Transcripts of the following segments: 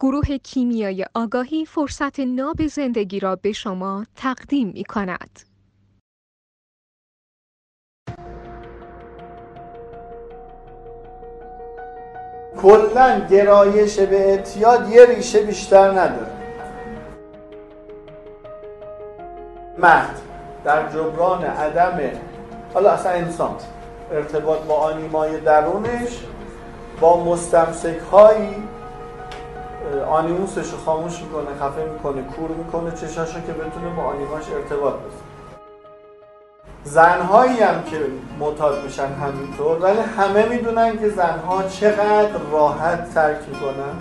گروه کیمیای آگاهی فرصت ناب زندگی را به شما تقدیم می کند. کلا گرایش به اعتیاد یه ریشه بیشتر نداره مرد در جبران عدم حالا اصلا انسان ارتباط با آنیمای درونش با مستمسک هایی آنیموسش رو خاموش می‌کنه خفه می‌کنه کور می‌کنه چشاشو که بتونه با آنیماش ارتباط بزنه زنهایی هم که معتاد میشن همینطور ولی همه می‌دونن که زنها چقدر راحت ترک می‌کنن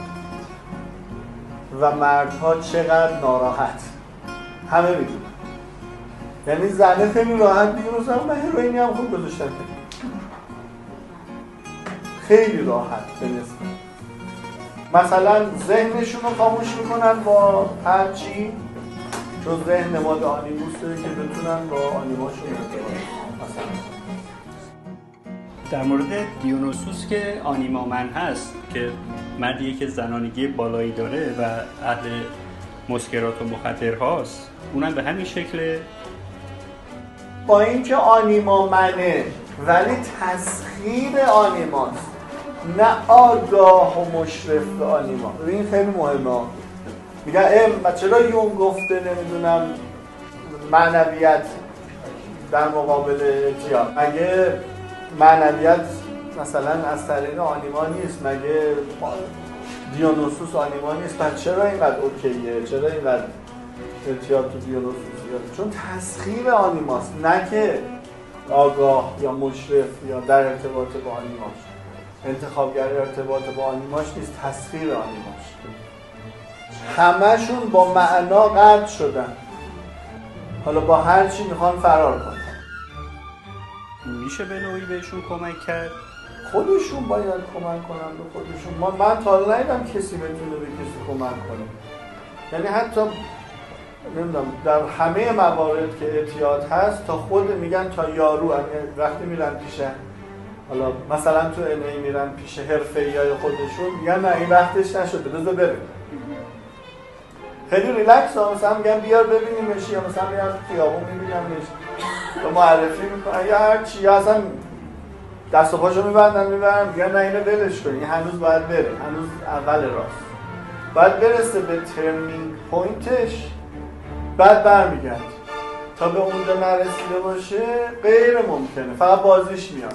و مردها چقدر ناراحت. همه می‌دونن. یعنی زنه خیلی راحت مثلا من هروئینی هم خوب گذاشتم خیلی راحت به مثلا ذهنشون رو خاموش می‌کنن با هرچی چون ذهن نماد آنیموس داره که بتونن با آنیماشون مثلا. در مورد دیونوسوس که آنیمامن هست که مردیه که زنانگی بالایی داره و اهل مسکرات و مخدر هاست اونم به همین شکل با اینکه آنیمامنه ولی تسخیر آنیماست. نه آگاه و مشرف به آنیما این خیلی مهمه. میگن ام چرا یون گفته نمی‌دونم معنویت در مقابل اعتیاد مگه معنویت مثلا از طریق آنیما نیست؟ مگه دیونوسوس آنیما نیست؟ پس چرا اینقدر اوکیه؟ چرا اینقدر اعتیاد تو دیونوسوس چون تسخیر آنیماست نه که آگاه یا مشرف یا در ارتباط با آنیماست انتخابگر ارتباط با آنیماش نیست تصویر آنیماش. همشون با معنا قطع شدن. حالا با هر چی می‌خوان فرار کنن. میشه به نوعی بهشون کمک کرد؟ خودشون باید کمک کنن به خودشون. ما من تا ندیدم کسی بتونه به کسی کمک کنه. یعنی حتی نمی‌دونم در همه موارد که اعتیاد هست تا خود میگن تا یارو وقتی میرن پیش حالا مثلا تو ای میرن پیش های خودشون میگن نه این وقتش نشده بذار بره خیلی ریلکس ها مثلا میگن بیار ببینیمش یا مثلا میگن خیابون میبینمش تو معرفی می‌کنن یا هر چی یا اصلا دست و پاشو میبندن می‌برن. میگن نه اینو ولش کنی هنوز باید بره هنوز اول راست. باید برسه به ترنینگ پوینتش بعد برمیگرد تا به اونجا نرسیده باشه غیر ممکنه فقط بازیش میاد.